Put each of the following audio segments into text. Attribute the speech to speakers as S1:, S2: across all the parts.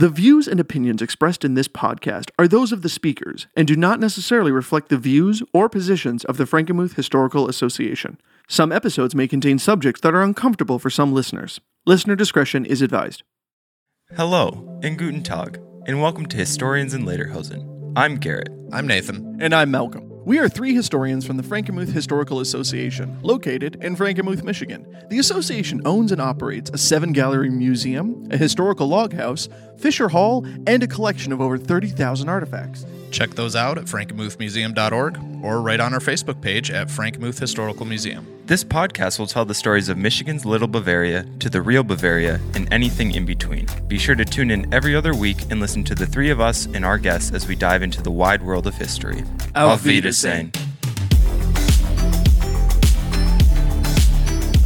S1: The views and opinions expressed in this podcast are those of the speakers and do not necessarily reflect the views or positions of the Frankenmuth Historical Association. Some episodes may contain subjects that are uncomfortable for some listeners. Listener discretion is advised.
S2: Hello, and Guten Tag, and welcome to Historians in Lederhosen. I'm Garrett.
S3: I'm Nathan.
S1: And I'm Malcolm. We are three historians from the Frankenmuth Historical Association, located in Frankenmuth, Michigan. The association owns and operates a seven gallery museum, a historical log house, Fisher Hall, and a collection of over 30,000 artifacts.
S3: Check those out at frankenmuthmuseum.org or right on our Facebook page at Frankenmuth Historical Museum.
S2: This podcast will tell the stories of Michigan's Little Bavaria to the real Bavaria and anything in between. Be sure to tune in every other week and listen to the three of us and our guests as we dive into the wide world of history.
S1: Auf
S2: Wiedersehen.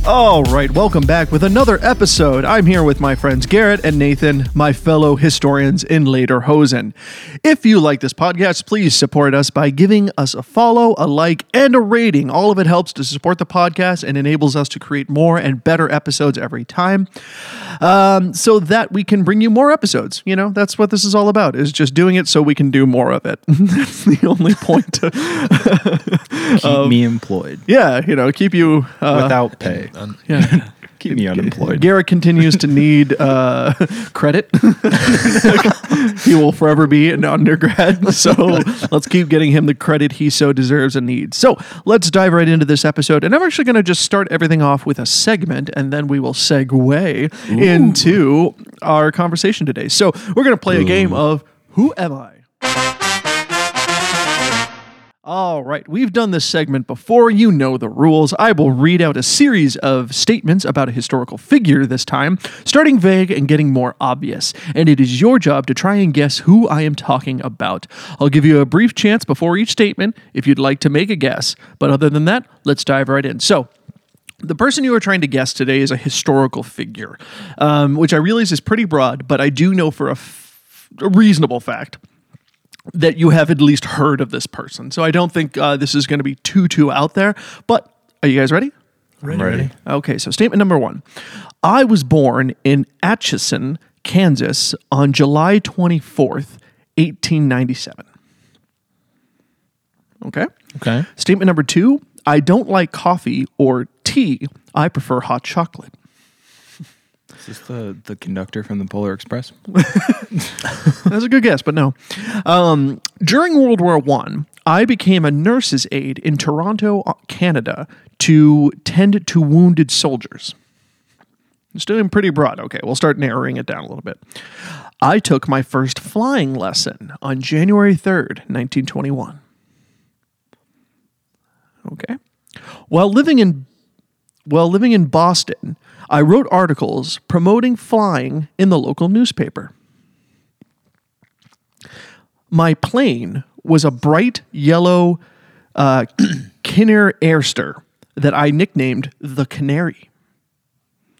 S1: All right, welcome back with another episode. I'm here with my friends Garrett and Nathan, my fellow historians in Lederhosen. If you like this podcast, please support us by giving us a follow, a like, and a rating. All of it helps to support the podcast and enables us to create more and better episodes every time, um, so that we can bring you more episodes. You know, that's what this is all about: is just doing it so we can do more of it. that's the only point. To,
S4: keep me employed
S1: yeah, you know, keep you uh,
S4: without pay.
S1: Yeah.
S4: keep me unemployed.
S1: Garrett continues to need uh, credit. he will forever be an undergrad. So let's keep getting him the credit he so deserves and needs. So let's dive right into this episode. And I'm actually going to just start everything off with a segment, and then we will segue into our conversation today. So we're going to play a game of Who Am I? All right, we've done this segment before. You know the rules. I will read out a series of statements about a historical figure this time, starting vague and getting more obvious. And it is your job to try and guess who I am talking about. I'll give you a brief chance before each statement if you'd like to make a guess. But other than that, let's dive right in. So, the person you are trying to guess today is a historical figure, um, which I realize is pretty broad, but I do know for a, f- a reasonable fact that you have at least heard of this person. So I don't think uh, this is going to be too too out there. But are you guys ready?
S4: Ready, ready.
S1: Okay, so statement number one. I was born in Atchison, Kansas on July 24th, 1897. Okay.
S4: Okay.
S1: Statement number two. I don't like coffee or tea. I prefer hot chocolate.
S4: Is this the, the conductor from the Polar Express?
S1: That's a good guess, but no. Um, during World War One, I, became a nurse's aide in Toronto, Canada, to tend to wounded soldiers. It's doing pretty broad. Okay, we'll start narrowing it down a little bit. I took my first flying lesson on January 3rd, 1921. Okay. While living in while living in Boston, I wrote articles promoting flying in the local newspaper. My plane was a bright yellow uh, Kinner Airster that I nicknamed the Canary.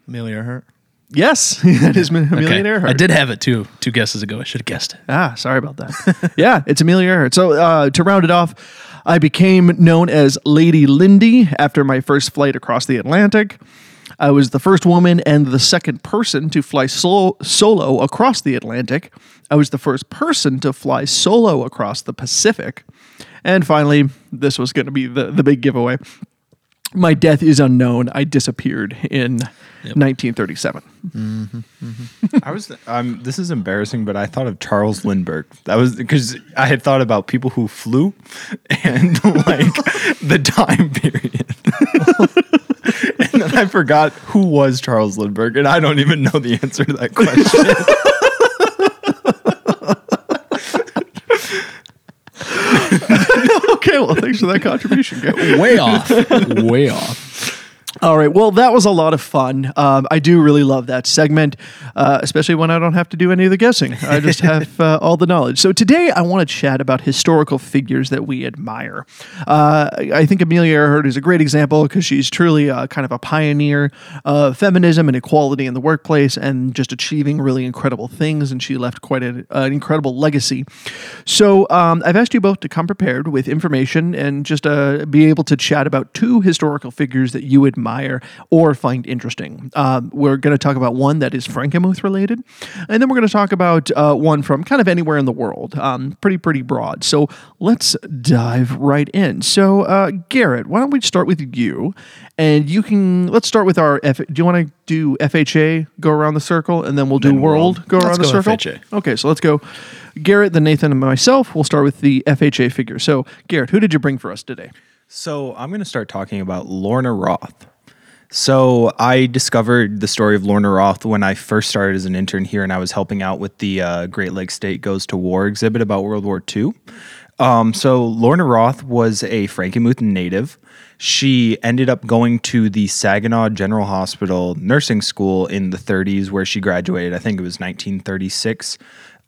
S5: Amelia Earhart.
S1: Yes, that is Amelia Earhart.
S5: I did have it two Two guesses ago. I should have guessed it.
S1: Ah, sorry about that. yeah, it's Amelia Earhart. So uh, to round it off, I became known as Lady Lindy after my first flight across the Atlantic. I was the first woman and the second person to fly solo, solo across the Atlantic. I was the first person to fly solo across the Pacific. And finally, this was going to be the, the big giveaway. My death is unknown. I disappeared in 1937.
S4: I was. Um, this is embarrassing, but I thought of Charles Lindbergh. That was because I had thought about people who flew and like the time period. and then I forgot who was Charles Lindbergh, and I don't even know the answer to that question.
S1: Okay, well, thanks for that contribution.
S5: Way off. Way off.
S1: All right. Well, that was a lot of fun. Um, I do really love that segment, uh, especially when I don't have to do any of the guessing. I just have uh, all the knowledge. So today I want to chat about historical figures that we admire. Uh, I think Amelia Earhart is a great example because she's truly uh, kind of a pioneer of feminism and equality in the workplace and just achieving really incredible things. And she left quite a, an incredible legacy. So um, I've asked you both to come prepared with information and just uh, be able to chat about two historical figures that you admire admire or find interesting. Um, we're going to talk about one that is Frankenmuth related, and then we're going to talk about uh, one from kind of anywhere in the world. Um, pretty, pretty broad. So let's dive right in. So, uh, Garrett, why don't we start with you? And you can, let's start with our, F, do you want to do FHA, go around the circle, and then we'll do
S3: Then
S1: world,
S3: world.
S1: go
S3: Let's
S1: around the
S3: go
S1: circle?
S3: FHA.
S1: Okay, so let's go. Garrett, then Nathan, and myself. We'll start with the FHA figure. So, Garrett, who did you bring for us today?
S4: So I'm going to start talking about Lorna Roth. So I discovered the story of Lorna Roth when I first started as an intern here, and I was helping out with the uh, Great Lakes State Goes to War exhibit about World War II. Um, so Lorna Roth was a Frankenmuth native. She ended up going to the Saginaw General Hospital nursing school in the 30s, where she graduated. I think it was 1936.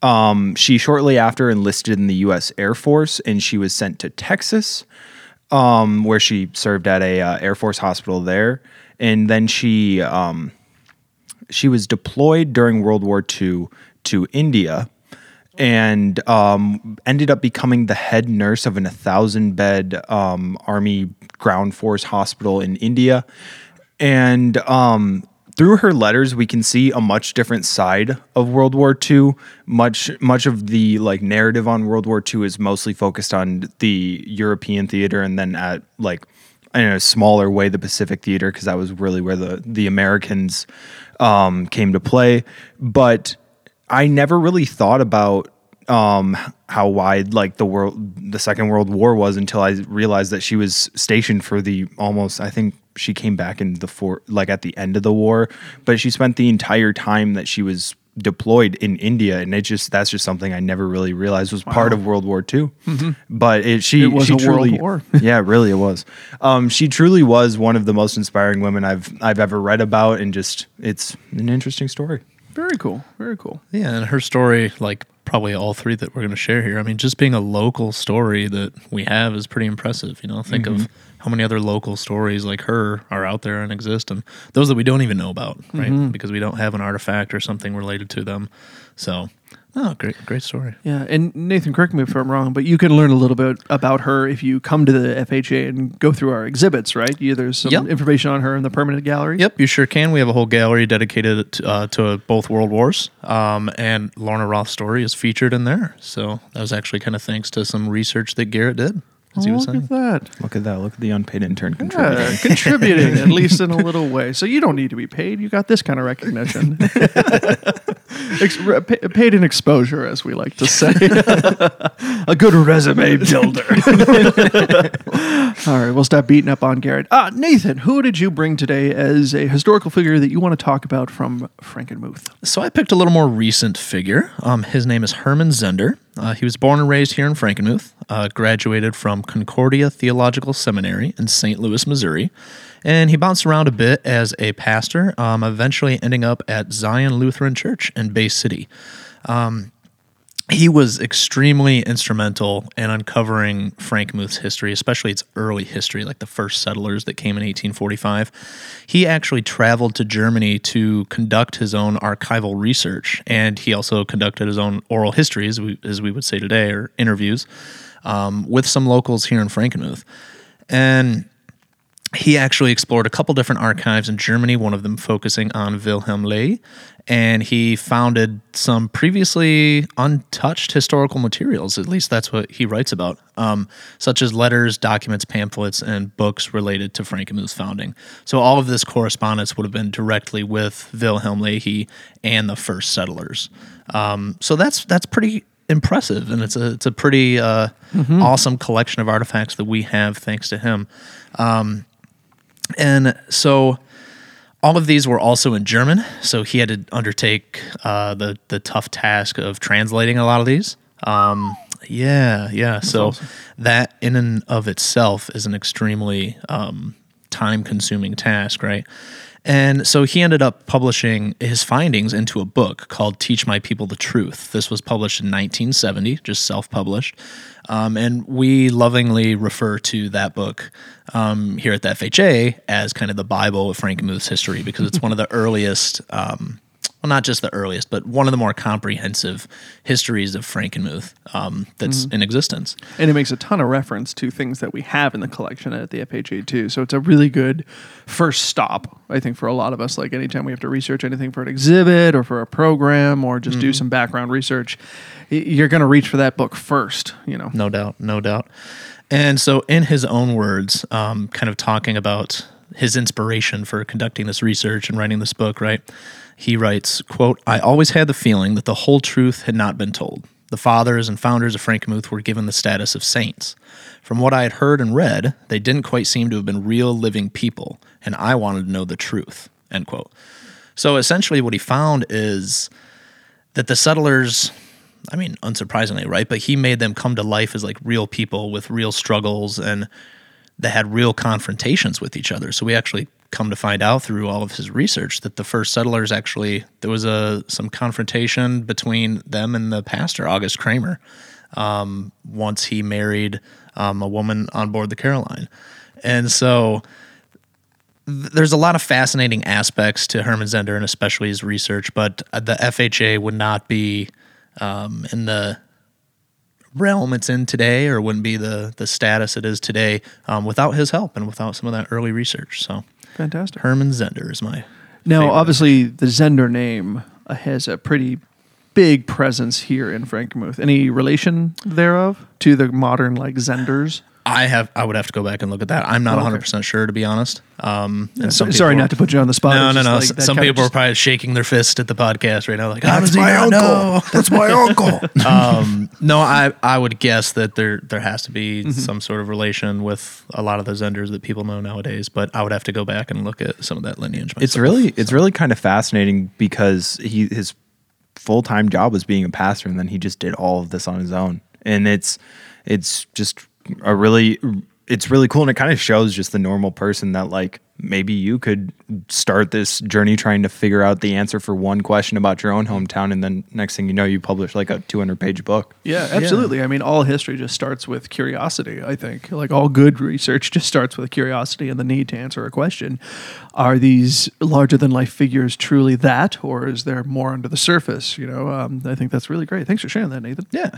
S4: Um, she shortly after enlisted in the U.S. Air Force, and she was sent to Texas um, where she served at a uh, Air Force hospital there, and then she um, she was deployed during World War II to India, and um, ended up becoming the head nurse of an a thousand bed um, Army Ground Force hospital in India, and um, through her letters we can see a much different side of World War II. Much much of the like narrative on World War II is mostly focused on the European theater and then at like in a smaller way the Pacific theater because that was really where the the Americans um, came to play. But I never really thought about um how wide like the world the second world war was until i realized that she was stationed for the almost i think she came back in the for like at the end of the war but she spent the entire time that she was deployed in india and it just that's just something i never really realized was part of world war ii but it she
S1: It was
S4: she
S1: a world
S4: truly
S1: war.
S4: yeah really it was um she truly was one of the most inspiring women i've i've ever read about and just it's an interesting story
S1: Very cool. Very cool.
S5: Yeah, and her story, like probably all three that we're going to share here. I mean, just being a local story that we have is pretty impressive. You know, think of how many other local stories like her are out there and exist, and those that we don't even know about, right? Because we don't have an artifact or something related to them. So, oh, great, great story.
S1: Yeah, and Nathan, correct me if I'm wrong, but you can learn a little bit about her if you come to the FHA and go through our exhibits, right? You, there's some
S5: Yep.
S1: information on her in the permanent gallery.
S5: Yep, you sure can. We have a whole gallery dedicated to, uh, to both World Wars, um, and Lorna Roth's story is featured in there. So that was actually kind of thanks to some research that Garrett did, as he
S1: Oh,
S5: was
S1: look
S5: saying.
S1: at that.
S4: look at that look at the unpaid intern contributing
S1: Yeah, contributing at least in a little way. So you don't need to be paid. You got this kind of recognition. Ex- re- pa- paid in exposure, as we like to say. a good resume builder. All right, we'll stop beating up on Garrett. Uh, Nathan, who did you bring today as a historical figure that you want to talk about from Frankenmuth?
S5: So I picked a little more recent figure. Um, his name is Herman Zehnder. Uh, he was born and raised here in Frankenmuth, uh, graduated from Concordia Theological Seminary in St. Louis, Missouri, and he bounced around a bit as a pastor, um, eventually ending up at Zion Lutheran Church in Bay City. He was extremely instrumental in uncovering Frankmuth's history, especially its early history, like the first settlers that came in 1845. He actually traveled to Germany to conduct his own archival research, and he also conducted his own oral histories, as we, as we would say today, or interviews um, with some locals here in Frankenmuth. And he actually explored a couple different archives in Germany, one of them focusing on Wilhelm Loehe, and he founded some previously untouched historical materials. At least that's what he writes about, um, such as letters, documents, pamphlets, and books related to Frankenmuth's founding. So all of this correspondence would have been directly with Wilhelm Loehe and the first settlers. Um, so that's that's pretty impressive, and it's a it's a pretty uh, awesome collection of artifacts that we have thanks to him. Um, and so all of these were also in German, so he had to undertake uh, the the tough task of translating a lot of these. Um, yeah, yeah. so that in and of itself is an extremely um, time consuming task, right? And so he ended up publishing his findings into a book called Teach My People the Truth. This was published in 1970, just self published. Um, and we lovingly refer to that book um, here at the FHA as kind of the Bible of Frank Frankenmuth's history because it's one of the earliest. Um, well, not just the earliest, but one of the more comprehensive histories of Frankenmuth um, that's
S1: Mm-hmm.
S5: in existence.
S1: And it makes a ton of reference to things that we have in the collection at the FHA too. So it's a really good first stop, I think, for a lot of us. Like anytime we have to research anything for an exhibit or for a program or just do some background research, you're going to reach for that book first, you know.
S5: No doubt, no doubt. And so, in his own words, um, kind of talking about his inspiration for conducting this research and writing this book, right? He writes, quote, I always had the feeling that the whole truth had not been told. The fathers and founders of Frankenmuth were given the status of saints. From what I had heard and read, they didn't quite seem to have been real living people, and I wanted to know the truth, end quote. So essentially, what he found is that the settlers I mean, unsurprisingly, right? But he made them come to life as like real people with real struggles and they had real confrontations with each other. So we actually come to find out through all of his research that the first settlers actually there was a some confrontation between them and the pastor August Craemer um, once he married um, a woman on board the Caroline, and so th- there's a lot of fascinating aspects to Herman Zehnder and especially his research, but the FHA would not be um, in the realm it's in today or wouldn't be the the status it is today um, without his help and without some of that early research. So
S1: Fantastic.
S5: Herman Zehnder is my
S1: Now,
S5: favorite.
S1: obviously, the Zehnder name has a pretty big presence here in Frankenmuth. Any relation thereof to the modern like Zehnders?
S5: I have I would have to go back and look at that. I'm not
S1: Oh, okay.
S5: 100 percent sure to be honest. Um, and some
S1: Sorry
S5: people-
S1: not to put you on the spot.
S5: No, no, no.
S1: like
S5: S- Some
S1: kind of
S5: people are probably shaking their fist at the podcast right now, like,
S4: That's my uncle.
S5: know?"
S4: That's my uncle.
S5: um, no, I I would guess that there there has to be
S1: Mm-hmm.
S5: some sort of relation with a lot of the Zehnders that people know nowadays. But I would have to go back and look at some of that lineage. Myself.
S4: it's really it's really kind of fascinating because he his full time job was being a pastor, and then he just did all of this on his own, and it's it's just a really it's really cool, and it kind of shows just the normal person that like maybe you could start this journey trying to figure out the answer for one question about your own hometown, and then next thing you know, you publish like a 200 page book.
S1: Yeah, absolutely. I mean, all history just starts with curiosity, I think. Like all good research just starts with curiosity and the need to answer a question. Are these larger than life figures truly that, or is there more under the surface? You know, um, I think that's really great. Thanks for sharing that, Nathan.
S5: yeah.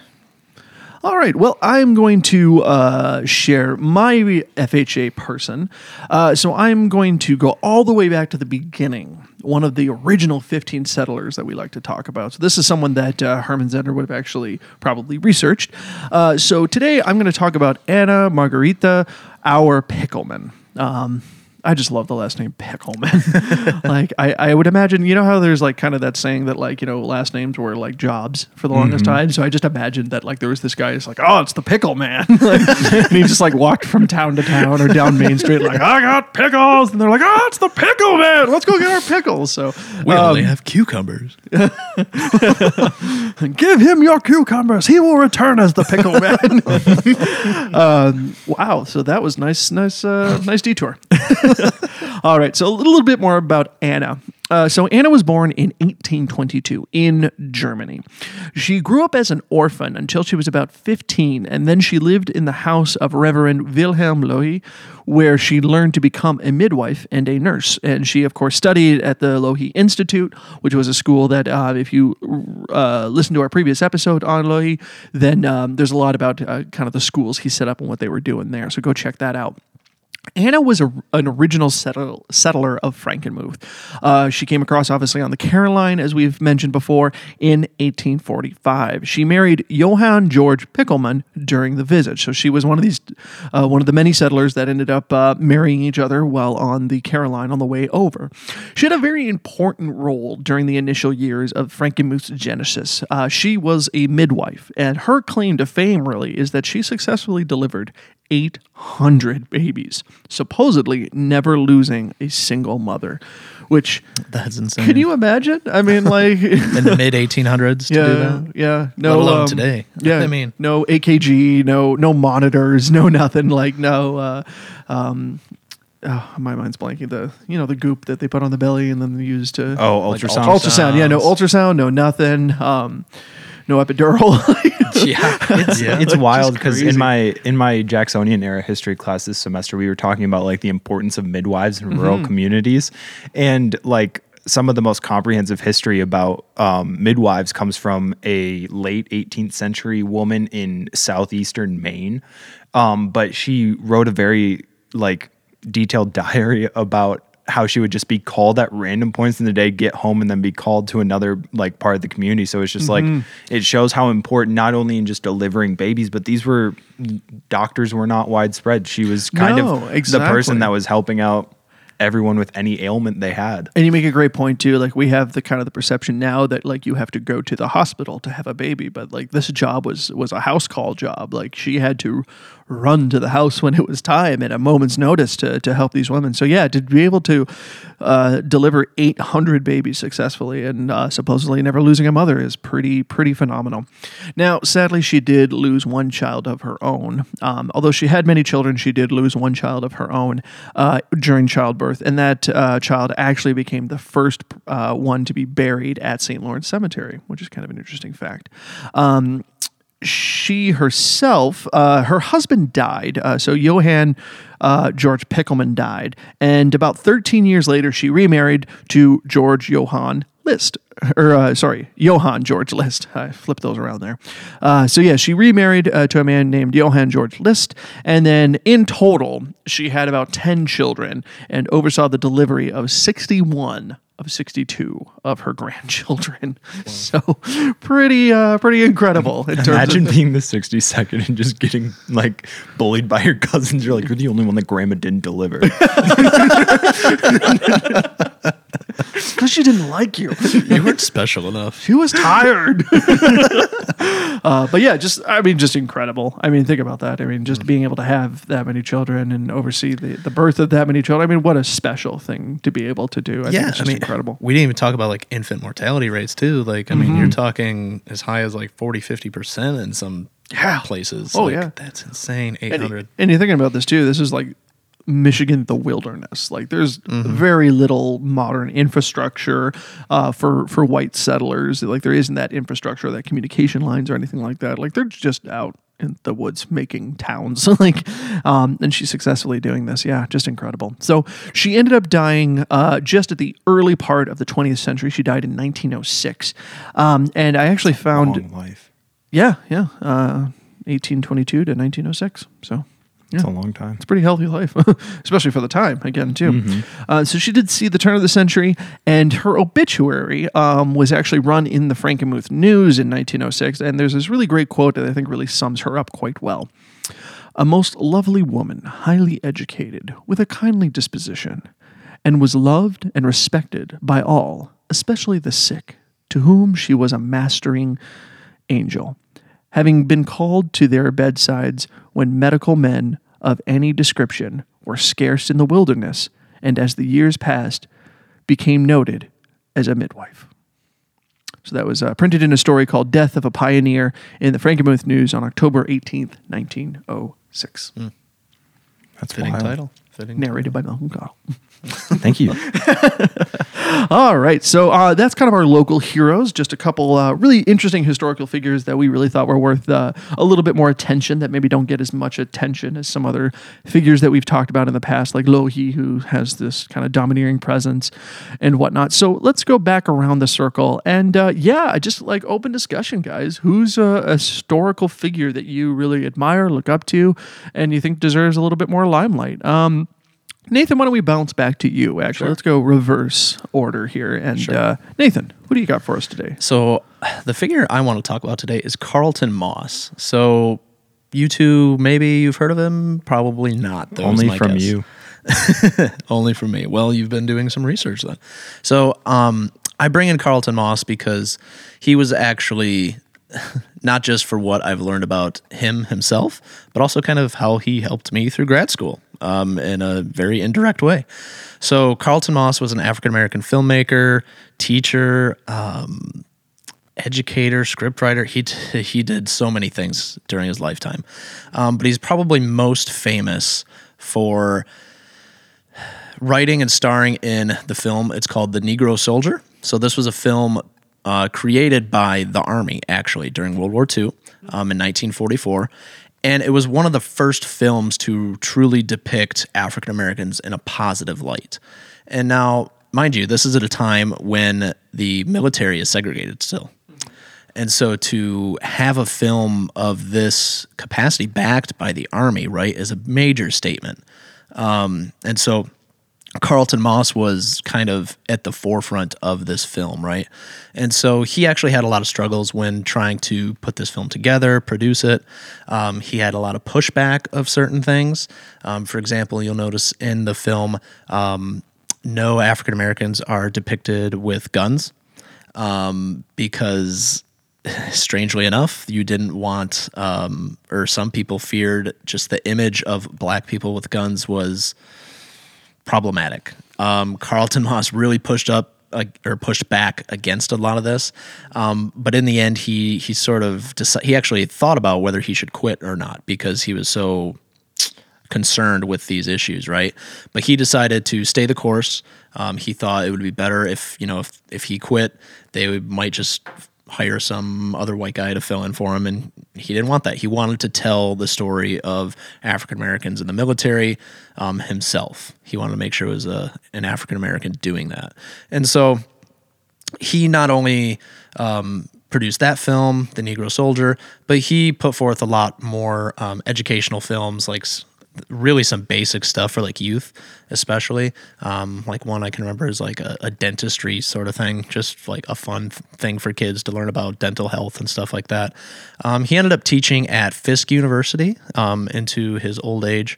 S1: All right. Well, I'm going to uh, share my FHA person. Uh, so I'm going to go all the way back to the beginning, one of the original 15 settlers that we like to talk about. So this is someone that uh, Herman Zehnder would have actually probably researched. Uh, so today I'm going to talk about Anna Margarita Our Pickelman. Um, I just love the last name Pickelman. like I, I would imagine, you know how there's like kind of that saying that like, you know, last names were like jobs for the longest time. So I just imagined that like there was this guy who's like, oh, it's the pickle man. Like, and he just like walked from town to town or down Main Street like, I got pickles. And they're like, oh, it's the pickle man. Let's go get our pickles. So
S5: We
S1: um,
S5: only have cucumbers.
S1: give him your cucumbers. He will return as the pickle man. um, wow. So that was nice, nice, uh, nice detour. All right. So a little bit more about Anna. Uh, so Anna was born in 1822 in Germany. She grew up as an orphan until she was about 15, and then she lived in the house of Reverend Wilhelm Loehe, where she learned to become a midwife and a nurse. And she, of course, studied at the Loehe Institute, which was a school that, uh, if you uh, listen to our previous episode on Loehe, then um, there's a lot about uh, kind of the schools he set up and what they were doing there. So go check that out. Anna was a, an original settle, settler of Frankenmuth. Uh, she came across, obviously, on the Caroline, as we've mentioned before, in 1845. She married Johann George Pickelman during the visit. So she was one of these, uh, one of the many settlers that ended up uh, marrying each other while on the Caroline on the way over. She had a very important role during the initial years of Frankenmuth's genesis. Uh, she was a midwife, and her claim to fame really is that she successfully delivered 800 babies, supposedly never losing a single mother. Which
S5: That's insane.
S1: can you imagine? I mean, like
S5: in the mid 1800s to do
S1: yeah,
S5: that?
S1: yeah. No,
S5: Let alone
S1: um,
S5: today.
S1: Yeah,
S5: I mean-
S1: no EKG, no no monitors, no nothing. Like no. Uh, um, oh, my mind's blanking. The you know the goop that they put on the belly and then they use to
S4: Oh,
S5: Like
S4: ultrasound.
S1: ultrasound. Yeah, no ultrasound, no nothing. Um, no epidural.
S5: Yeah.
S4: it's
S5: yeah.
S4: it's wild because in my in my Jacksonian era history class this semester we were talking about like the importance of midwives in
S1: Mm-hmm.
S4: rural communities and like some of the most comprehensive history about um, midwives comes from a late 18th century woman in southeastern Maine. Um, but she wrote a very like detailed diary about how she would just be called at random points in the day, get home, and then be called to another like part of the community. So it's just like mm-hmm. it shows how important not only in just delivering babies, but these were doctors were not widespread. She was kind
S1: No,
S4: of the person that was helping out everyone with any ailment they had.
S1: And you make a great point too. Like we have the kind of the perception now that like you have to go to the hospital to have a baby, but like this job was was a house call job. Like she had to run to the house when it was time at a moment's notice to to help these women. So yeah, to be able to uh, deliver 800 babies successfully and uh, supposedly never losing a mother is pretty pretty phenomenal. Now, sadly, she did lose one child of her own. Um, although she had many children, she did lose one child of her own uh, during childbirth, and that uh, child actually became the first uh, one to be buried at St. Lorenz Cemetery, which is kind of an interesting fact. Um, she herself, uh, her husband died. Uh, so Johann uh, George Pickelman died, and about 13 years later, she remarried to George Johann List. Or uh, sorry, Johann George List. I flipped those around there. Uh, so yeah, she remarried uh, to a man named Johann George List, and then in total, she had about 10 children and oversaw the delivery of 61 of 62 of her grandchildren. So pretty uh pretty incredible in terms
S4: Imagine
S1: of
S4: being the 62nd and just getting like bullied by your cousins. You're like, you're the only one that grandma didn't deliver.
S1: because she didn't like you.
S5: You weren't special enough.
S1: She was tired. uh, but yeah, just I mean, just incredible. I mean, think about that. I mean, just being able to have that many children and oversee the, the birth of that many children. I mean, what a special thing to be able to do. I think it's just incredible.
S5: We didn't even talk about like infant mortality rates too. Like, I mean, you're talking as high as like 40, 50% in some
S1: Yeah.
S5: places.
S1: Oh,
S5: Like,
S1: yeah.
S5: That's insane. 800.
S1: and you're thinking about this too. This is like Michigan, the wilderness. Like there's very little modern infrastructure uh, for for white settlers. Like there isn't that infrastructure, that communication lines or anything like that. Like they're just out in the woods making towns. like, um, and she's successfully doing this. Yeah, just incredible. So she ended up dying uh, just at the early part of the 20th century. She died in 1906, um, and I actually found. Yeah, yeah. Uh, 1822 to 1906. So,
S4: It's
S1: yeah.
S4: a long time.
S1: It's a pretty healthy life, especially for the time, again, too. Uh, so she did see the turn of the century, and her obituary um, was actually run in the Frankenmuth News in 1906. And there's this really great quote that I think really sums her up quite well. A most lovely woman, highly educated, with a kindly disposition, and was loved and respected by all, especially the sick, to whom she was a mastering angel, having been called to their bedsides when medical men of any description were scarce in the wilderness, and as the years passed, became noted as a midwife. So that was uh, printed in a story called Death of a Pioneer in the Frankenmuth News on October 18th, 1906.
S4: That's
S5: Fitting
S4: wild.
S5: title. Fitting
S1: Narrated by Malcolm Cottle.
S4: Thank you.
S1: All right, so uh, that's kind of our local heroes. Just a couple uh, really interesting historical figures that we really thought were worth uh, a little bit more attention. That maybe don't get as much attention as some other figures that we've talked about in the past, like Loehe, who has this kind of domineering presence and whatnot. So let's go back around the circle, and uh, yeah, just like open discussion, guys. Who's a, a historical figure that you really admire, look up to, and you think deserves a little bit more limelight? Um, Nathan, why don't we bounce back to you? Actually, let's go reverse order here. And uh, Nathan, what do you got for us today?
S5: So, the figure I want to talk about today is Carlton Moss. So, you two, maybe you've heard of him, probably not. That
S4: Only from
S5: guess.
S4: you.
S5: Only from me. Well, you've been doing some research then. So, um, I bring in Carlton Moss because he was actually not just for what I've learned about him himself, but also kind of how he helped me through grad school um, in a very indirect way. So, Carlton Moss was an African American filmmaker, teacher, um, educator, scriptwriter. He t- he did so many things during his lifetime, um, but he's probably most famous for writing and starring in the film. It's called The Negro Soldier. So this was a film uh, created by the Army actually during World War II um, in 1944. And it was one of the first films to truly depict African Americans in a positive light. And now mind you, this is at a time when the military is segregated still. And so to have a film of this capacity backed by the army, right, is a major statement. Um, and so Carlton Moss was kind of at the forefront of this film, right? And so he actually had a lot of struggles when trying to put this film together, produce it. Um, he had a lot of pushback of certain things. Um, for example, you'll notice in the film, um, no African Americans are depicted with guns um, because strangely enough, you didn't want, um, or some people feared, just the image of black people with guns was problematic. Um, Carlton Moss really pushed up uh, or pushed back against a lot of this, um, but in the end, he he sort of deci- he actually thought about whether he should quit or not because he was so concerned with these issues, right? But he decided to stay the course. Um, he thought it would be better if you know if if he quit, they would, might just hire some other white guy to fill in for him, and he didn't want that. He wanted to tell the story of African Americans in the military um, himself. He wanted to make sure it was a an African American doing that, and so he not only um, produced that film, The Negro Soldier, but he put forth a lot more um, educational films like really some basic stuff for like youth, especially. Um, like one I can remember is like a, a dentistry sort of thing, just like a fun th- thing for kids to learn about dental health and stuff like that. Um, he ended up teaching at Fisk University um, into his old age.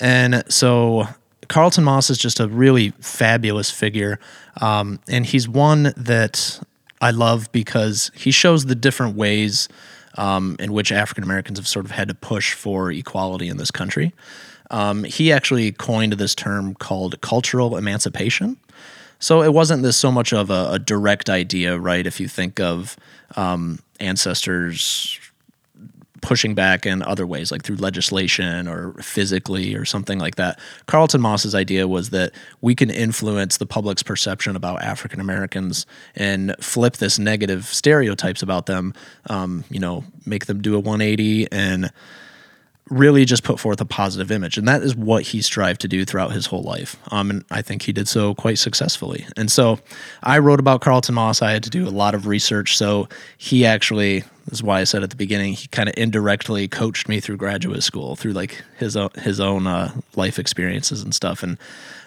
S5: And so Carlton Moss is just a really fabulous figure. Um, and he's one that I love because he shows the different ways um, in which African Americans have sort of had to push for equality in this country. Um, he actually coined this term called cultural emancipation. So it wasn't this so much of a, a direct idea, right? If you think of um, ancestors pushing back in other ways, like through legislation or physically or something like that. Carlton Moss's idea was that we can influence the public's perception about African Americans and flip this negative stereotypes about them. Um, you know, make them do a 180 and really just put forth a positive image. And that is what he strived to do throughout his whole life. Um, and I think he did so quite successfully. And so I wrote about Carlton Moss. I had to do a lot of research. So he actually, is why I said at the beginning, he kind of indirectly coached me through graduate school, through like his own, his own uh, life experiences and stuff. And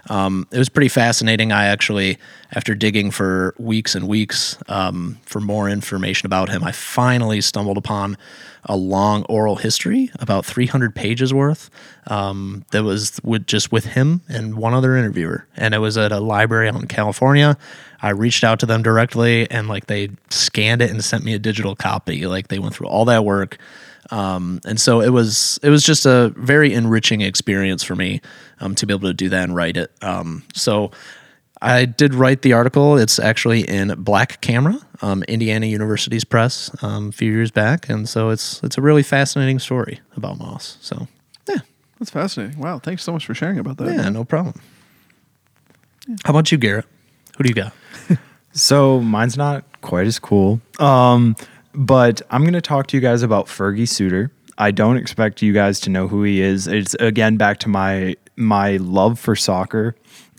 S5: um, it was pretty fascinating. I actually, after digging for weeks and weeks um, for more information about him, I finally stumbled upon a long oral history, about 300 pages worth, um, that was with just with him and one other interviewer. And it was at a library out in California. I reached out to them directly and like they scanned it and sent me a digital copy. Like they went through all that work. Um, and so it was it was just a very enriching experience for me um, to be able to do that and write it. Um, so I did write the article. It's actually in Black Camera, um, Indiana University's press, um, a few years back, and so it's it's a really fascinating story about Moss. So yeah,
S1: That's fascinating. Wow. Thanks so much for sharing about that.
S5: yeah, no problem. How about you, Garrett? Who do you got?
S4: So mine's not quite as cool. Um, but I'm gonna talk to you guys about Fergie Suter. I don't expect you guys to know who he is. It's again back to my my love for soccer.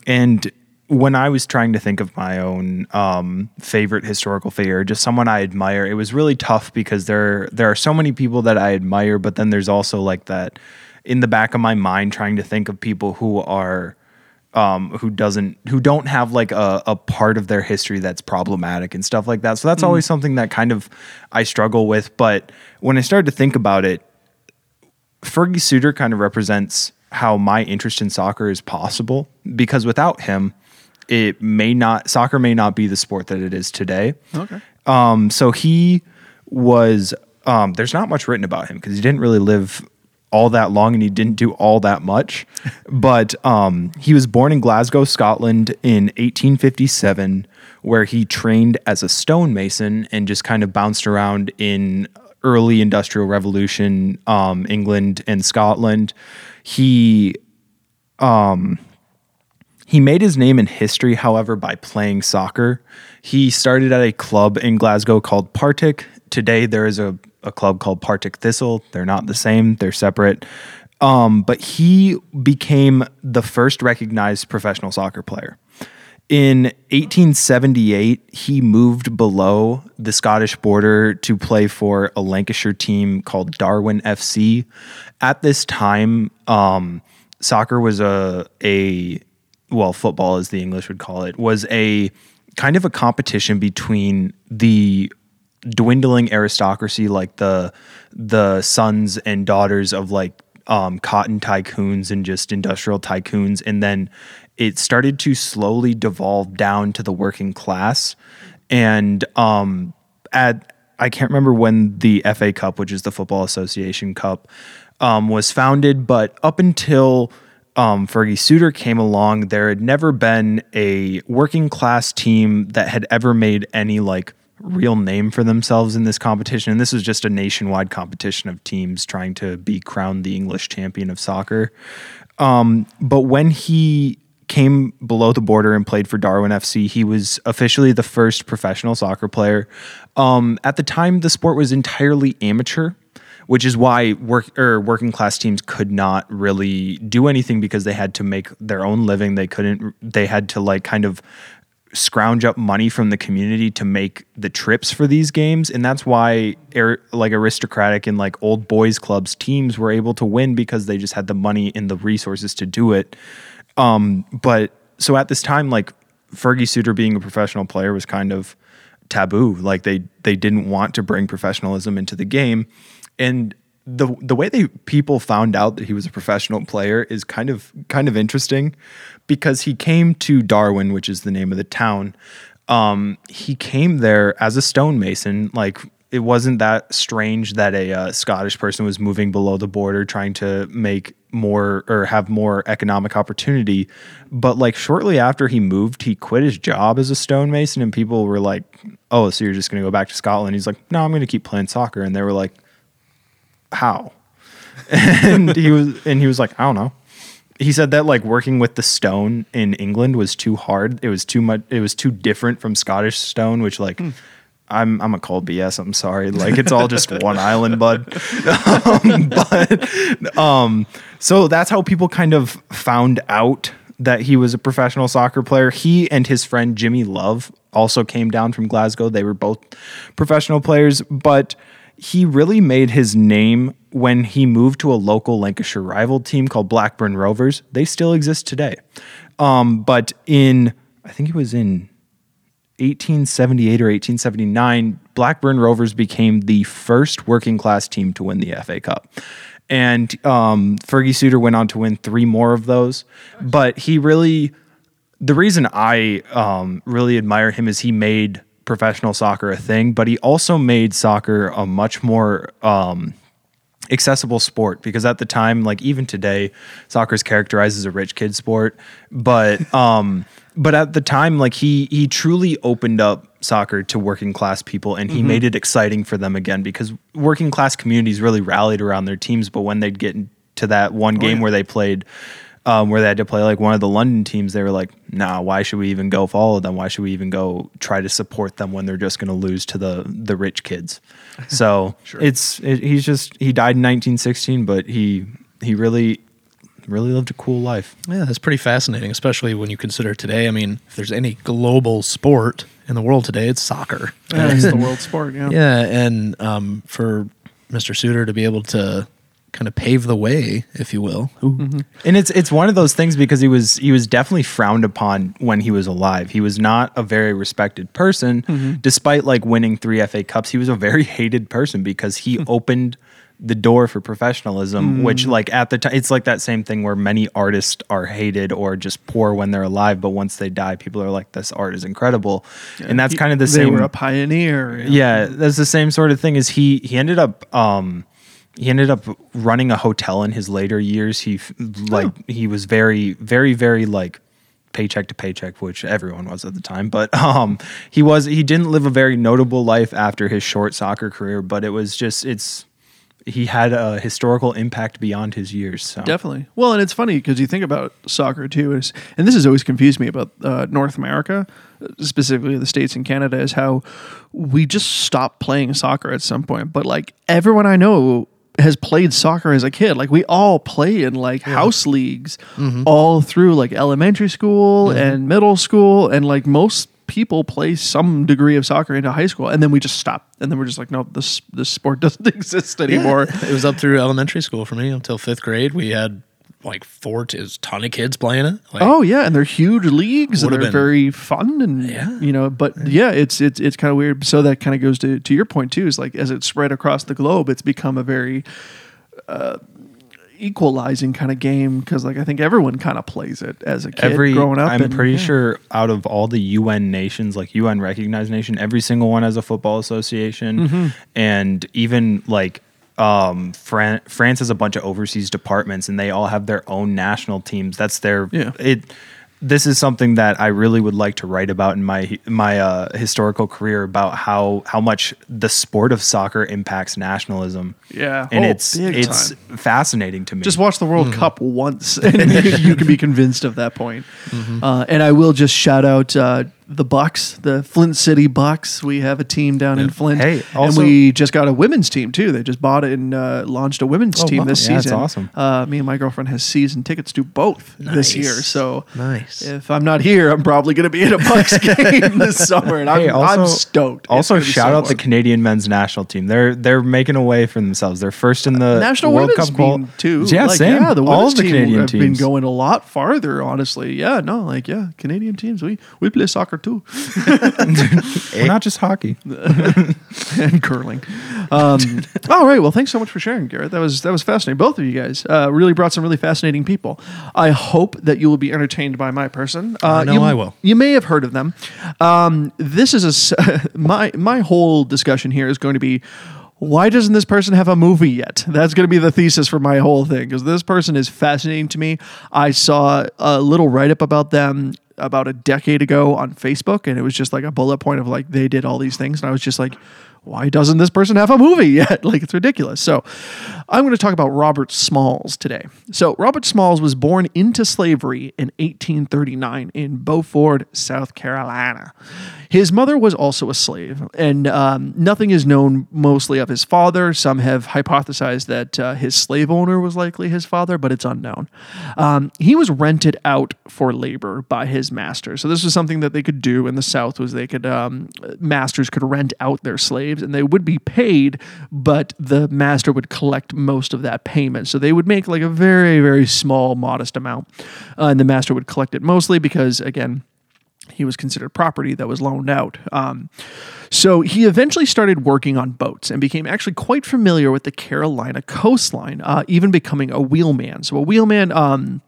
S4: And when I was trying to think of my own um, favorite historical figure, just someone I admire, it was really tough because there there are so many people that I admire, but then there's also like that in the back of my mind trying to think of people who are um, who doesn't who don't have like a, a part of their history that's problematic and stuff like that. So that's always something that kind of I struggle with. But when I started to think about it, Fergie Suter kind of represents how my interest in soccer is possible because without him, it may not soccer may not be the sport that it is today.
S1: Okay.
S4: Um, so he was. Um, there's not much written about him because he didn't really live all that long and he didn't do all that much. but um, he was born in Glasgow, Scotland, in 1857, where he trained as a stonemason and just kind of bounced around in early industrial revolution um, England and Scotland. He he made his name in history, however, by playing soccer. He started at a club in Glasgow called Partick. Today, there is a, a club called Partick Thistle. They're not the same, they're separate. Um, but he became the first recognized professional soccer player. In 1878, he moved below the Scottish border to play for a Lancashire team called Darwen FC. At this time, um, soccer was a a well, football as the English would call it, was a kind of a competition between the dwindling aristocracy, like the the sons and daughters of like um, cotton tycoons and just industrial tycoons, and then it started to slowly devolve down to the working class. And um, at I can't remember when the FA Cup, which is the Football Association Cup, um, was founded, but up until um, Fergie Suter came along, there had never been a working class team that had ever made any like real name for themselves in this competition. And this was just a nationwide competition of teams trying to be crowned the English champion of soccer. Um, but when he came below the border and played for Darwen FC, he was officially the first professional soccer player. Um, at the time, the sport was entirely amateur which is why work or working class teams could not really do anything because they had to make their own living. They couldn't. They had to like kind of scrounge up money from the community to make the trips for these games and that's why like aristocratic and like old boys clubs teams were able to win because they just had the money and the resources to do it. Um, but so at this time like fergie suter being a professional player was kind of taboo. Like they they didn't want to bring professionalism into the game. And the the way they people found out that he was a professional player is kind of kind of interesting because he came to Darwen, which is the name of the town. Um, he came there as a stonemason. Like it wasn't that strange that a uh, Scottish person was moving below the border trying to make more or have more economic opportunity. But like shortly after he moved, he quit his job as a stonemason, and people were like, "Oh, so you're just to go back to Scotland?" He's like, "No, I'm to keep playing soccer." And they were like, how? and he was and he was like, I don't know. He said that like working with the stone in England was too hard. It was too much. It was too different from Scottish stone, which like. Hmm. I'm I'm a cold BS. I'm sorry. Like it's all just one island, bud. Um, but um, so that's how people kind of found out that he was a professional soccer player. He and his friend Jimmy Love also came down from Glasgow. They were both professional players, but he really made his name when he moved to a local Lancashire rival team called Blackburn Rovers. They still exist today. Um, but in, I think it was in 1878 or 1879, Blackburn Rovers became the first working class team to win the FA Cup. And um, Fergie Suter went on to win three more of those. But he really, the reason I um, really admire him is he made professional soccer a thing, but he also made soccer a much more um, accessible sport because at the time, like even today, soccer is characterized as a rich kid sport. But um, but at the time, like he he truly opened up soccer to working class people and he mm-hmm. made it exciting for them again because working class communities really rallied around their teams. But when they'd get to that one oh, game oh, yeah. where they played um, where they had to play like one of the London teams, they were like, "Nah, why should we even go follow them? Why should we even go try to support them when they're just going to lose to the the rich kids?" So sure. it's it, he's just he died in 1916, but he he really really lived a cool life.
S5: Yeah, that's pretty fascinating, especially when you consider today. I mean, if there's any global sport in the world today, it's soccer.
S1: Yeah, it's the world sport. Yeah,
S5: yeah, and um, for Mr. Suter to be able to kind of pave the way, if you will.
S4: Mm-hmm. And it's it's one of those things because he was he was definitely frowned upon when he was alive. He was not a very respected person, mm-hmm. despite like winning three FA Cups. He was a very hated person because he hmm. opened the door for professionalism, mm. which like at the time it's like that same thing where many artists are hated or just poor when they're alive, but once they die, people are like, "This art is incredible," yeah, and that's he, kind of the
S1: they
S4: same.
S1: They were a pioneer.
S4: Yeah. yeah, that's the same sort of thing. As he he ended up. um he ended up running a hotel in his later years. He like oh. he was very very very like paycheck to paycheck, which everyone was at the time. But um, he was he didn't live a very notable life after his short soccer career. But it was just it's he had a historical impact beyond his years. So.
S1: Definitely. Well, and it's funny because you think about soccer too, is, and this has always confused me about uh, North America, specifically the states and Canada, is how we just stopped playing soccer at some point. But like everyone I know has played soccer as a kid. Like we all play in like house leagues
S5: Mm-hmm.
S1: all through like elementary school and middle school and like most people play some degree of soccer into high school and then we just stop and then we're just like no this this sport doesn't exist anymore.
S5: it was up through elementary school for me until fifth grade. We had like four, t- it a ton of kids playing it. Like,
S1: Oh yeah, and they're huge leagues and they're
S5: been-
S1: very fun and
S5: Yeah.
S1: you know, but yeah, it's it's it's kind of weird. So that kind of goes to to your point too. Is like as it spread across the globe, it's become a very uh, equalizing kind of game because like I think everyone kind of plays it as a kid
S4: every
S1: growing up.
S4: I'm
S1: and-
S4: pretty
S1: yeah.
S4: sure out of all the UN nations, like UN recognized nation, every single one has a football association,
S1: Mm-hmm.
S4: and even like um, Fran- France has a bunch of overseas departments, and they all have their own national teams. That's their
S1: Yeah.
S4: it. This is something that I really would like to write about in my my uh, historical career about how how much the sport of soccer impacts nationalism.
S1: Yeah.
S4: and
S1: Oh,
S4: it's it's
S1: time.
S4: fascinating to me.
S1: Just watch the World Cup once, and you, you can be convinced of that point. Uh, and I will just shout out uh, the Bucks, the Flint City Bucks. We have a team down in Flint,
S4: Hey,
S1: and we just got a women's team too. They just bought it and uh, launched a women's
S4: Oh,
S1: team
S4: wow.
S1: this
S4: Yeah, that's
S1: season.
S4: awesome.
S1: Uh, me and my girlfriend has season tickets to both this year. So
S5: Nice.
S1: if I'm not here, I'm probably going to be in a Bucks game this summer, and I'm,
S4: Hey, also,
S1: I'm stoked.
S4: Also, shout
S1: so
S4: out the. Canadian men's national team. They're they're making a way for themselves. They're first in the
S1: National
S4: World
S1: Women's
S4: Cup qual-
S1: too.
S4: Yeah,
S1: like,
S4: same.
S1: Yeah, the
S4: all the
S1: team
S4: Canadian
S1: have been going a lot farther. Honestly, yeah, no, like yeah, Canadian teams. We we play soccer too
S4: We're not just hockey.
S1: and curling. Um, all right, well, thanks so much for sharing, Garrett. That was that was fascinating. Both of you guys uh, really brought some really fascinating people. I hope that you will be entertained by my person. Uh,
S5: I know
S1: you,
S5: I will.
S1: You may have heard of them. Um, this is a my my whole discussion here is going to be. Why doesn't this person have a movie yet? That's going to be the thesis for my whole thing because this person is fascinating to me. I saw a little write up about them about a decade ago on Facebook, and it was just like a bullet point of like they did all these things, and I was just like, why doesn't this person have a movie yet? like it's ridiculous. So I'm going to talk about Robert Smalls today. So Robert Smalls was born into slavery in 1839 in Beaufort, South Carolina. His mother was also a slave, and um, nothing is known mostly of his father. Some have hypothesized that uh, his slave owner was likely his father, but it's unknown. Um, he was rented out for labor by his master. So this was something that they could do in the South was they could um, masters could rent out their slaves and they would be paid, but the master would collect most of that payment. So they would make like a very very small modest amount, uh, and the master would collect it mostly because again he was considered property that was loaned out. Um, so he eventually started working on boats and became actually quite familiar with the Carolina coastline, uh, even becoming a wheelman. So a wheelman um,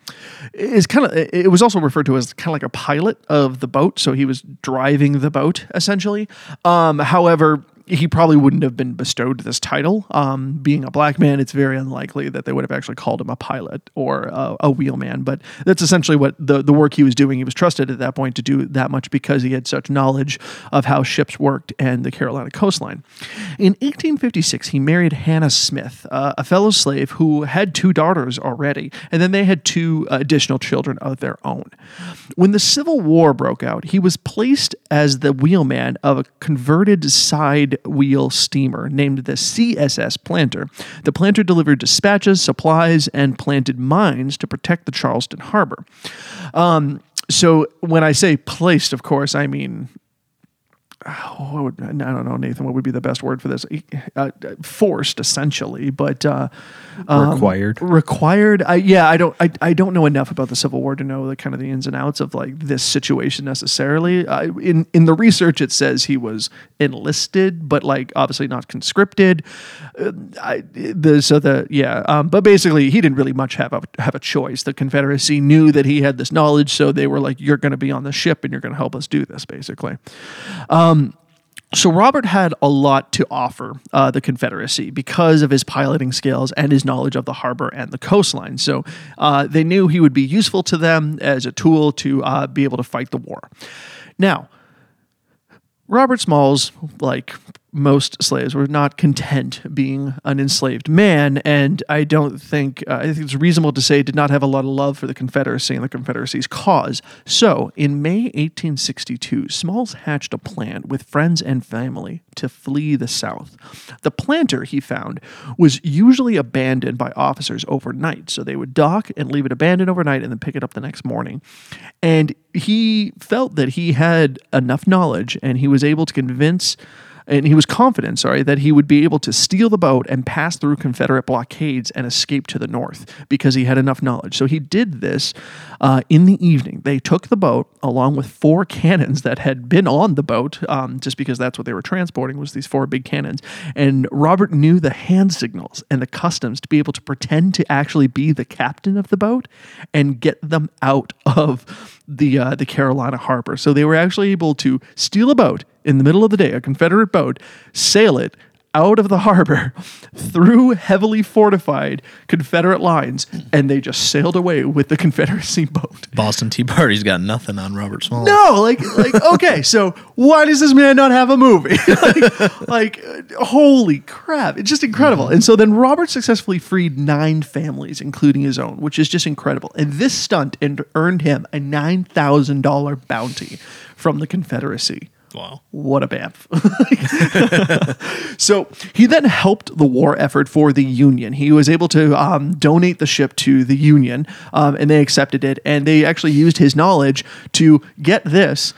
S1: is kind of it was also referred to as kind of like a pilot of the boat. So he was driving the boat essentially. Um, however. He probably wouldn't have been bestowed this title. Um, being a black man, it's very unlikely that they would have actually called him a pilot or a, a wheelman. But that's essentially what the, the work he was doing. He was trusted at that point to do that much because he had such knowledge of how ships worked and the Carolina coastline. In 1856, he married Hannah Smith, uh, a fellow slave who had two daughters already, and then they had two additional children of their own. When the Civil War broke out, he was placed as the wheelman of a converted side wheel steamer named the CSS Planter. The Planter delivered dispatches, supplies, and planted mines to protect the Charleston harbor. Um, so when I say placed, of course, I mean oh, would, I don't know, Nathan, what would be the best word for this? Uh, forced, essentially, but uh, um,
S4: Required.
S1: required. I, yeah, I don't, I, I don't know enough about the Civil War to know the kind of the ins and outs of like this situation necessarily. I, in in the research, it says he was enlisted, but like obviously not conscripted. Uh, I, the so the yeah, um, but basically he didn't really much have a have a choice. The Confederacy knew that he had this knowledge, so they were like, "You're going to be on the ship, and you're going to help us do this," basically. So Robert had a lot to offer uh, the Confederacy because of his piloting skills and his knowledge of the harbor and the coastline. So uh, they knew he would be useful to them as a tool to uh, be able to fight the war. Now, Robert Smalls, like most slaves were not content being an enslaved man, and I don't think uh, I think it's reasonable to say did not have a lot of love for the Confederacy and the Confederacy's cause. So, in May 1862, Smalls hatched a plan with friends and family to flee the South. The planter he found was usually abandoned by officers overnight, so they would dock and leave it abandoned overnight and then pick it up the next morning. And he felt that he had enough knowledge and he was able to convince and he was confident, sorry, that he would be able to steal the boat and pass through Confederate blockades and escape to the north because he had enough knowledge. So he did this uh, in the evening. They took the boat along with four cannons that had been on the boat, um, just because that's what they were transporting was these four big cannons. And Robert knew the hand signals and the customs to be able to pretend to actually be the captain of the boat and get them out of the uh, the Carolina harbor. So they were actually able to steal a boat in the middle of the day, a Confederate boat, sail it out of the harbor through heavily fortified Confederate lines, and they just sailed away with the Confederacy boat.
S5: Boston Tea Party's got nothing on Robert Smalls.
S1: No, like, like, okay, so why does this man not have a movie? like, like, holy crap, it's just incredible. Mm-hmm. And so then Robert successfully freed nine families, including his own, which is just incredible. And this stunt and earned him a nine thousand dollar bounty from the Confederacy.
S5: Wow.
S1: What a bamf. so he then helped the war effort for the Union. He was able to um, donate the ship to the Union, um, and they accepted it. And they actually used his knowledge to get this.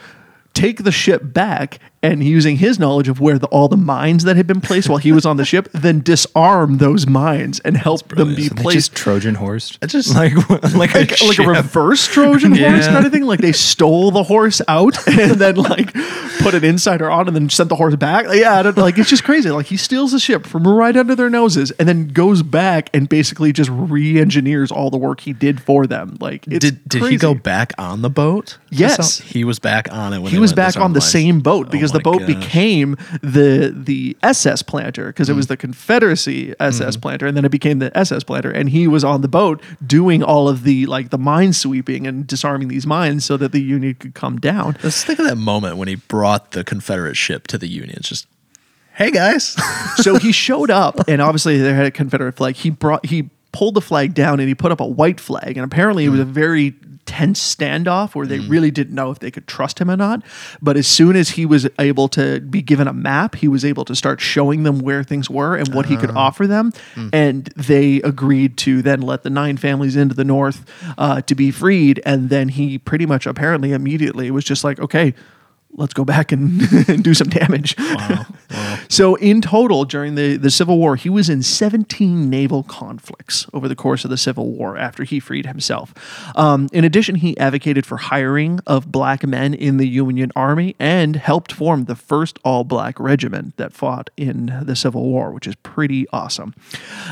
S1: Take the ship back and using his knowledge of where the, all the mines that had been placed while he was on the ship, then disarm those mines and help them be
S4: So
S1: placed
S4: just Trojan horse.
S5: I just
S4: like like,
S1: like,
S4: a,
S1: like a reverse Trojan horse kind of thing. Like they stole the horse out and then like put an insider on and then sent the horse back. Like, yeah, I don't, like it's just crazy. Like he steals the ship from right under their noses and then goes back and basically just re-engineers all the work he did for them. Like it's
S5: did did he go back on the boat?
S1: Yes.
S5: he was back on it. When
S1: He
S5: they
S1: was
S5: went
S1: back on the same boat
S5: Oh
S1: because the boat
S5: gosh.
S1: became the the SS planter because it was
S5: Mm.
S1: the Confederacy SS
S5: Mm-hmm.
S1: planter and then it became the SS planter and he was on the boat doing all of the like the mine sweeping and disarming these mines so that the Union could come down.
S5: Let's think of that moment when he brought the Confederate ship to the Union. It's just, hey guys,
S1: so he showed up and obviously they had a Confederate flag. He brought he pulled the flag down and he put up a white flag and apparently it was a very tense standoff where they mm. really didn't know if they could trust him or not. But as soon as he was able to be given a map, he was able to start showing them where things were and what he could ah. offer them. Hmm. And they agreed to then let the nine families into the north uh, to be freed. And then he pretty much apparently immediately was just like, okay, let's go back and, and do some damage. So in total, during the, the Civil War, he was in 17 naval conflicts over the course of the Civil War after he freed himself. Um, in addition, he advocated for hiring of black men in the Union Army and helped form the first all-black regiment that fought in the Civil War, which is pretty awesome.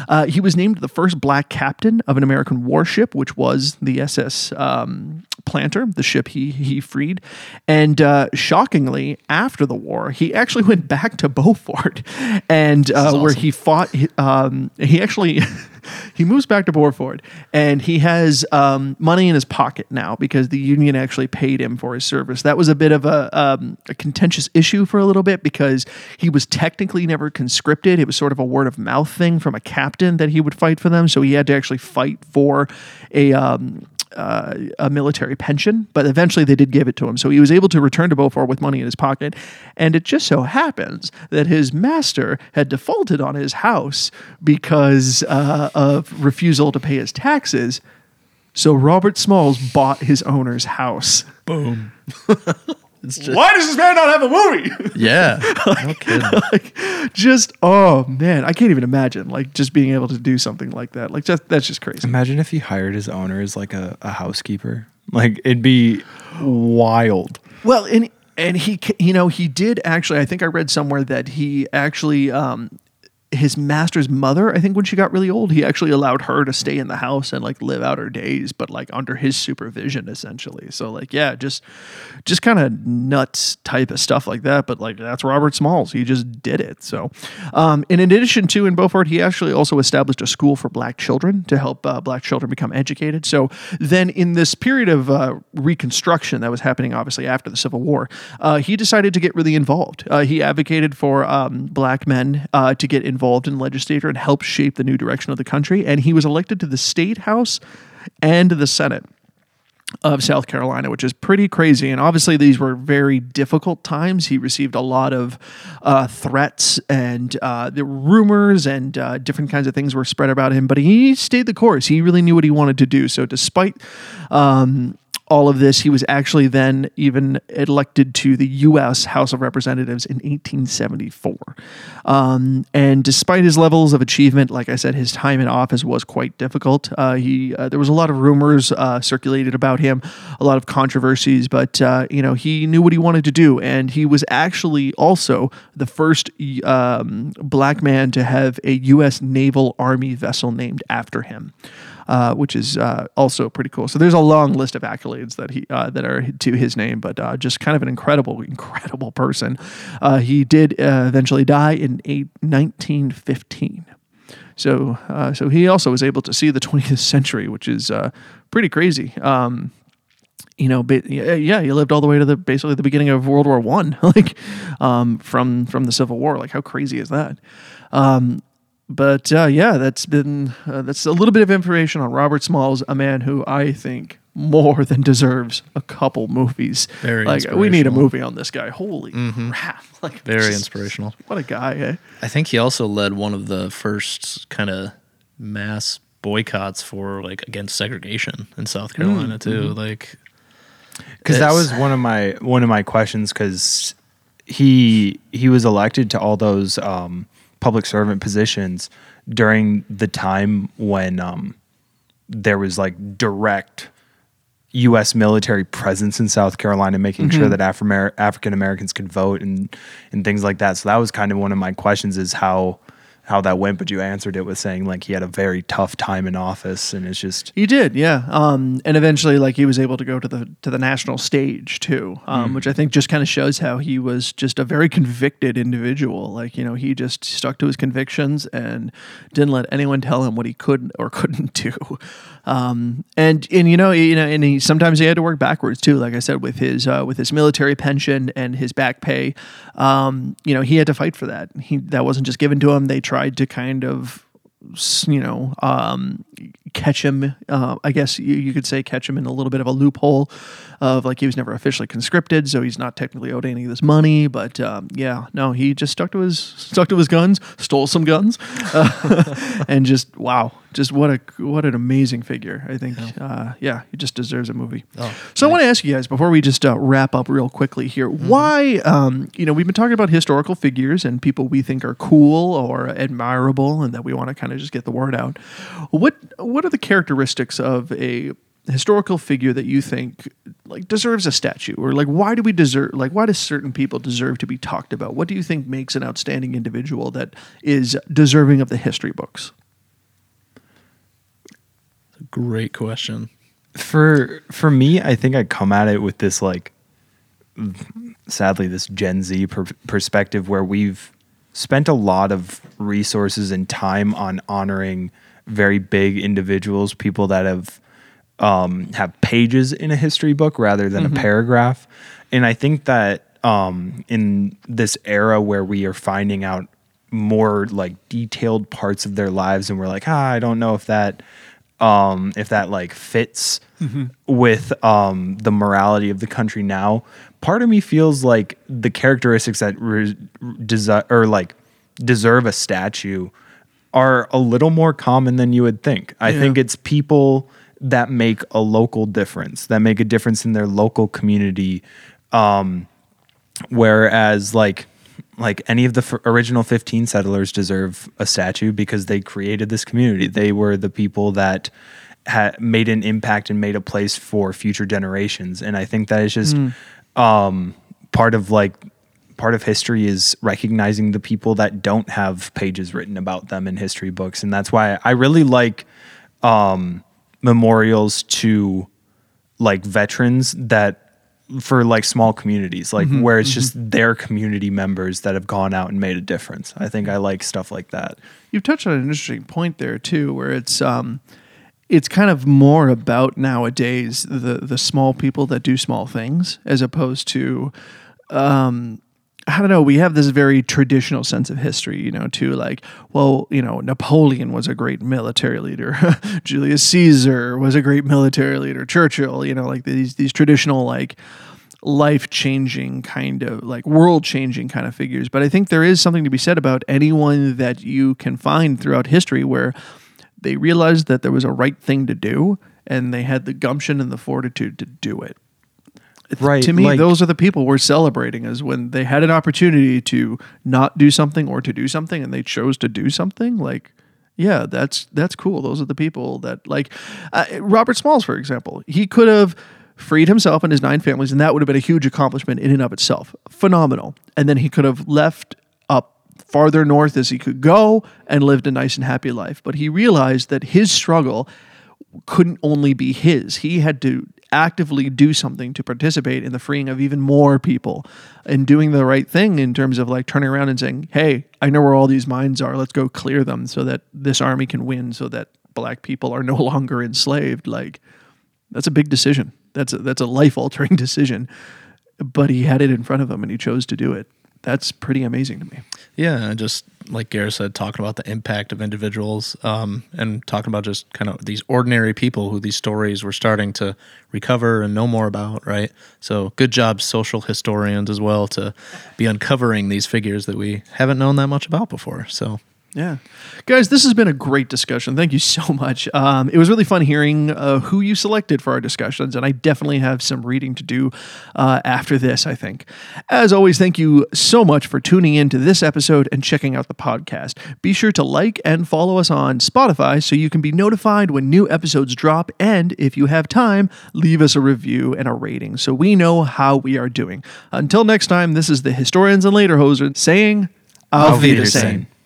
S1: Uh, he was named the first black captain of an American warship, which was the SS um, Planter, the ship he he freed. And uh, shockingly, after the war, he actually went back to Beaufort, and uh, where he fought. Um, he actually he moves back to Beaufort, and he has um, money in his pocket now because the Union actually paid him for his service. That was a bit of a, um, a contentious issue for a little bit because he was technically never conscripted. It was sort of a word of mouth thing from a captain that he would fight for them, so he had to actually fight for a. Um, uh, a military pension, but eventually they did give it to him. So he was able to return to Beaufort with money in his pocket. And it just so happens that his master had defaulted on his house because uh, of refusal to pay his taxes. So Robert Smalls bought his owner's house.
S5: boom. it's just,
S1: Why does this man not have a movie?
S5: yeah, no kidding.
S1: like, just oh man, I can't even imagine like just being able to do something like that. Like just that's just crazy.
S4: Imagine if he hired his owner as like a, a housekeeper. Like it'd be wild.
S1: Well, and and he, you know, he did actually. I think I read somewhere that he actually um, his master's mother, I think when she got really old, he actually allowed her to stay in the house and like live out her days, but like under his supervision essentially. So like yeah, just just kind of nuts type of stuff like that. But like that's Robert Smalls. He just did it. So um, in addition to in Beaufort, he actually also established a school for black children to help uh, black children become educated. So then in this period of uh, reconstruction that was happening obviously after the Civil War, uh, he decided to get really involved. Uh, he advocated for um, black men uh, to get involved in the legislature and help shape the new direction of the country. And he was elected to the state house and the Senate of South Carolina, which is pretty crazy. And obviously, these were very difficult times. He received a lot of uh, threats and uh, the rumors and uh, different kinds of things were spread about him, but he stayed the course. He really knew what he wanted to do. So, despite um, all of this, he was actually then even elected to the U.S. House of Representatives in 1874. Um, and despite his levels of achievement, like I said, his time in office was quite difficult. Uh, he uh, there was a lot of rumors uh, circulated about him, a lot of controversies, but uh, you know he knew what he wanted to do, and he was actually also the first um, black man to have a U.S. Naval Army vessel named after him uh, which is uh, also pretty cool. So there's a long list of accolades that he uh, that are to his name, but uh, just kind of an incredible, incredible person. Uh, he did eventually die in eight, 1915. So, so he also was able to see the 20th century, which is pretty crazy. Um, you know, yeah, he lived all the way to the basically the beginning of World War One, like um, from from the Civil War. Like, how crazy is that? Um, but uh, yeah, that's been uh, that's a little bit of information on Robert Smalls, a man who I think more than deserves a couple movies.
S5: Very
S1: like we need a movie on this guy. Holy crap! Like
S5: Very
S1: just-
S5: inspirational.
S1: What a guy! Eh?
S5: I think he also led one of the first kind of mass boycotts for like against segregation in South Carolina too. Like
S4: because that was one of my one of my questions because he he was elected to all those um, public servant positions during the time when um, there was like direct U.S. military presence in South Carolina, making sure that Afro- African Americans could vote and and things like that. So that was kind of one of my questions: is how how that went. But you answered it with saying like he had a very tough time in office, and it's just
S1: He did, yeah. Um, and eventually, like he was able to go to the to the national stage too, um, which I think just kind of shows how he was just a very convicted individual. Like you know, he just stuck to his convictions and didn't let anyone tell him what he could or couldn't do. Um, and and you know, you know, and he sometimes he had to work backwards too. Like I said, with his uh, with his military pension and his back pay, um, you know, he had to fight for that. He that wasn't just given to him. They tried to kind of you know, um, catch him. Uh, I guess you, you could say catch him in a little bit of a loophole of like he was never officially conscripted, so he's not technically owed any of this money. But um, yeah, no, he just stuck to his stuck to his guns, stole some guns, uh, and just wow, just what a what an amazing figure. I think, yeah, uh, yeah he just deserves a movie. so I want to ask you guys before we just uh, wrap up real quickly here, why um, you know we've been talking about historical figures and people we think are cool or admirable, and that we want to kind of just get the word out. What what are the characteristics of a historical figure that you think like deserves a statue? Or like why do we deserve like why do certain people deserve to be talked about? What do you think makes an outstanding individual that is deserving of the history books?
S5: Great question.
S4: for for me, I think I come at it with this like, sadly, this Gen Z per- perspective where we've spent a lot of resources and time on honoring very big individuals, people that have um, have pages in a history book rather than a paragraph, and I think that um, in this era where we are finding out more like detailed parts of their lives, and we're like, ah, I don't know if that um, if that like fits with um, the morality of the country now. Part of me feels like the characteristics that re- desi- or like deserve a statue are a little more common than you would think. I
S1: Yeah.
S4: think it's people that make a local difference, that make a difference in their local community. Um, whereas like like any of the f- original 15 settlers deserve a statue because they created this community. They were the people that had made an impact and made a place for future generations. And i think that is just um, part of like part of history is recognizing the people that don't have pages written about them in history books, and that's why I really like um, memorials to like veterans that for like small communities, like where it's just their community members that have gone out and made a difference. I think I like stuff like that.
S1: You've touched on an interesting point there too, where it's um, it's kind of more about nowadays the the small people that do small things, as opposed to, um, I don't know. We have this very traditional sense of history, you know, to like, well, you know, Napoleon was a great military leader, Julius Caesar was a great military leader, Churchill, you know, like these these traditional like life changing kind of like world changing kind of figures. But I think there is something to be said about anyone that you can find throughout history where they realized that there was a right thing to do and they had the gumption and the fortitude to do it.
S4: Right,
S1: To me,
S4: like-
S1: those are the people we're celebrating is when they had an opportunity to not do something or to do something and they chose to do something. Like, yeah, that's that's cool. Those are the people that like uh, Robert Smalls, for example. He could have freed himself and his nine families, and that would have been a huge accomplishment in and of itself. Phenomenal. And then he could have left up farther north as he could go and lived a nice and happy life. But he realized that his struggle couldn't only be his. He had to actively do something to participate in the freeing of even more people and doing the right thing in terms of like turning around and saying, Hey, I know where all these mines are. Let's go clear them so that this army can win, so that black people are no longer enslaved. Like, that's a big decision. That's a, that's a life altering decision. But he had it in front of him and he chose to do it. That's pretty amazing to me.
S5: Yeah, just like Gareth said, talking about the impact of individuals, um, and talking about just kind of these ordinary people who these stories were starting to recover and know more about, right? So, good job, social historians, as well, to be uncovering these figures that we haven't known that much about before. So,
S1: Yeah. Guys, this has been a great discussion. Thank you so much. Um, it was really fun hearing uh, who you selected for our discussions, and I definitely have some reading to do uh, after this, I think. As always, thank you so much for tuning in to this episode and checking out the podcast. Be sure to like and follow us on Spotify so you can be notified when new episodes drop, and if you have time, leave us a review and a rating so we know how we are doing. Until next time, this is the Historians and Lederhosen saying, Auf
S4: Auf
S1: Wiedersehen.
S4: Wiedersehen.